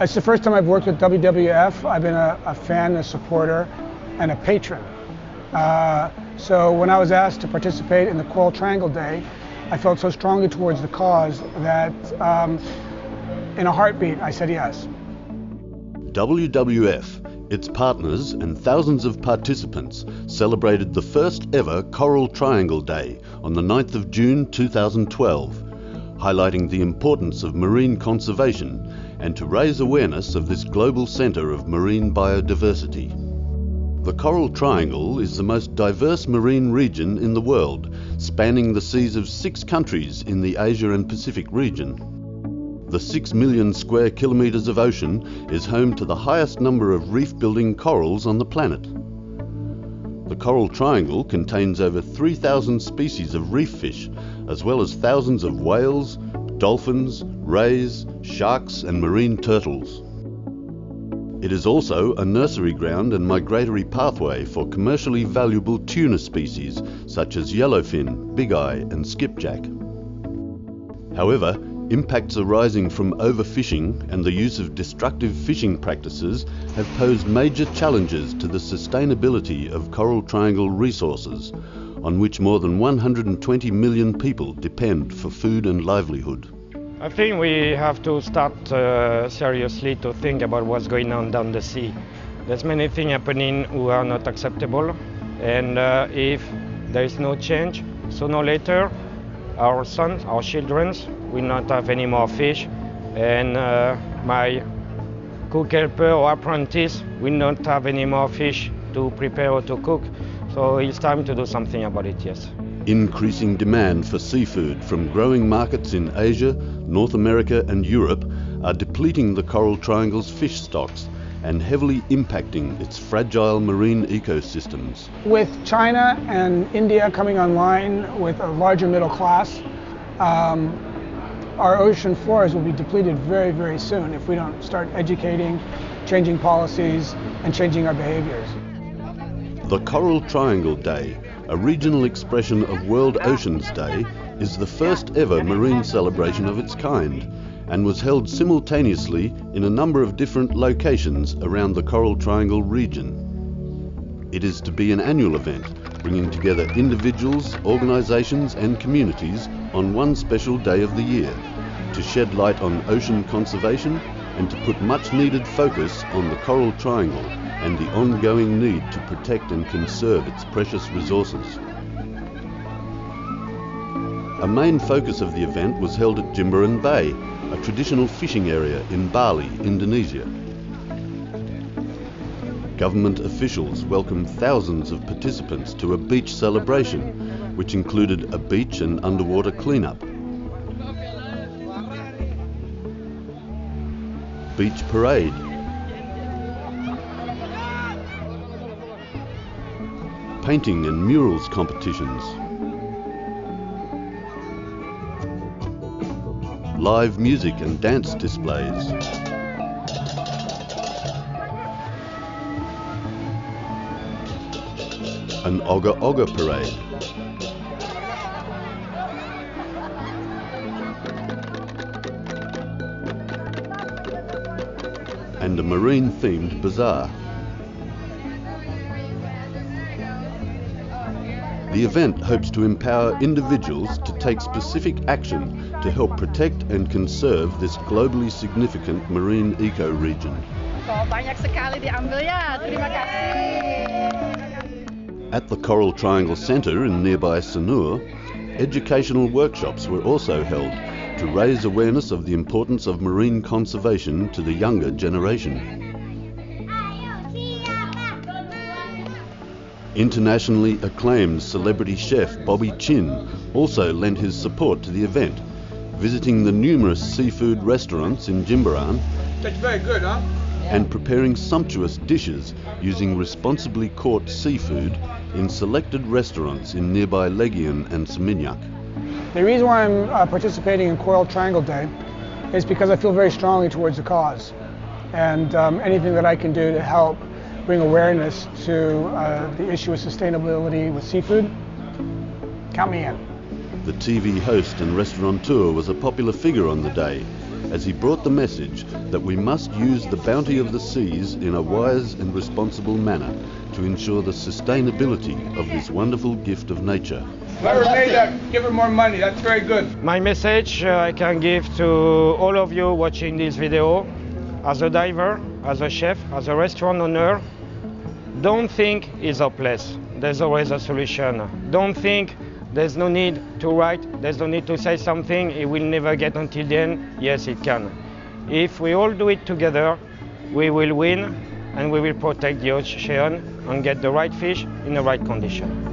It's the first time I've worked with WWF. I've been a, a fan, a supporter, and a patron. Uh, so when I was asked to participate in the Coral Triangle Day, I felt so strongly towards the cause that um, in a heartbeat I said yes. WWF, its partners, and thousands of participants celebrated the first ever Coral Triangle Day on the 9th of June 2012, highlighting the importance of marine conservation and to raise awareness of this global centre of marine biodiversity. The Coral Triangle is the most diverse marine region in the world, spanning the seas of six countries in the Asia and Pacific region. The 6 million square kilometres of ocean is home to the highest number of reef building corals on the planet. The Coral Triangle contains over 3,000 species of reef fish, as well as thousands of whales, dolphins, rays, sharks, and marine turtles. It is also a nursery ground and migratory pathway for commercially valuable tuna species such as yellowfin, bigeye, and skipjack. However, Impacts arising from overfishing and the use of destructive fishing practices have posed major challenges to the sustainability of Coral Triangle resources, on which more than 120 million people depend for food and livelihood. I think we have to start uh, seriously to think about what's going on down the sea. There's many things happening who are not acceptable, and uh, if there is no change, sooner or later, our sons, our children, will not have any more fish, and uh, my cook helper or apprentice will not have any more fish to prepare or to cook. So it's time to do something about it, yes. Increasing demand for seafood from growing markets in Asia, North America, and Europe are depleting the Coral Triangle's fish stocks and heavily impacting its fragile marine ecosystems. With China and India coming online with a larger middle class, um, our ocean floors will be depleted very, very soon if we don't start educating, changing policies, and changing our behaviors. The Coral Triangle Day, a regional expression of World Oceans Day, is the first ever marine celebration of its kind and was held simultaneously in a number of different locations around the Coral Triangle region. It is to be an annual event, bringing together individuals, organisations and communities on one special day of the year to shed light on ocean conservation and to put much needed focus on the Coral Triangle and the ongoing need to protect and conserve its precious resources. A main focus of the event was held at Jimbaran Bay, a traditional fishing area in Bali, Indonesia. Government officials welcomed thousands of participants to a beach celebration, which included a beach and underwater cleanup. Beach parade. Painting and murals competitions. live music and dance displays. An Ogoh-ogoh parade. And a marine themed bazaar. The event hopes to empower individuals to take specific action to help protect and conserve this globally significant marine ecoregion. At the Coral Triangle Centre in nearby Sanur, educational workshops were also held to raise awareness of the importance of marine conservation to the younger generation. Internationally acclaimed celebrity chef Bobby Chinn also lent his support to the event, visiting the numerous seafood restaurants in Jimbaran That's very good, huh? and preparing sumptuous dishes using responsibly caught seafood in selected restaurants in nearby Legian and Seminyak. The reason why I'm uh, participating in Coral Triangle Day is because I feel very strongly towards the cause. And um, anything that I can do to help bring awareness to uh, the issue of sustainability with seafood, count me in. The TV host and restaurateur was a popular figure on the day, as he brought the message that we must use the bounty of the seas in a wise and responsible manner to ensure the sustainability of this wonderful gift of nature. Whoever made that, give her more money. That's very good. My message uh, I can give to all of you watching this video, as a diver, as a chef, as a restaurant owner, don't think it's hopeless. There's always a solution. Don't think there's no need to write, there's no need to say something, it will never get until the end. Yes, it can. If we all do it together, we will win and we will protect the ocean and get the right fish in the right condition.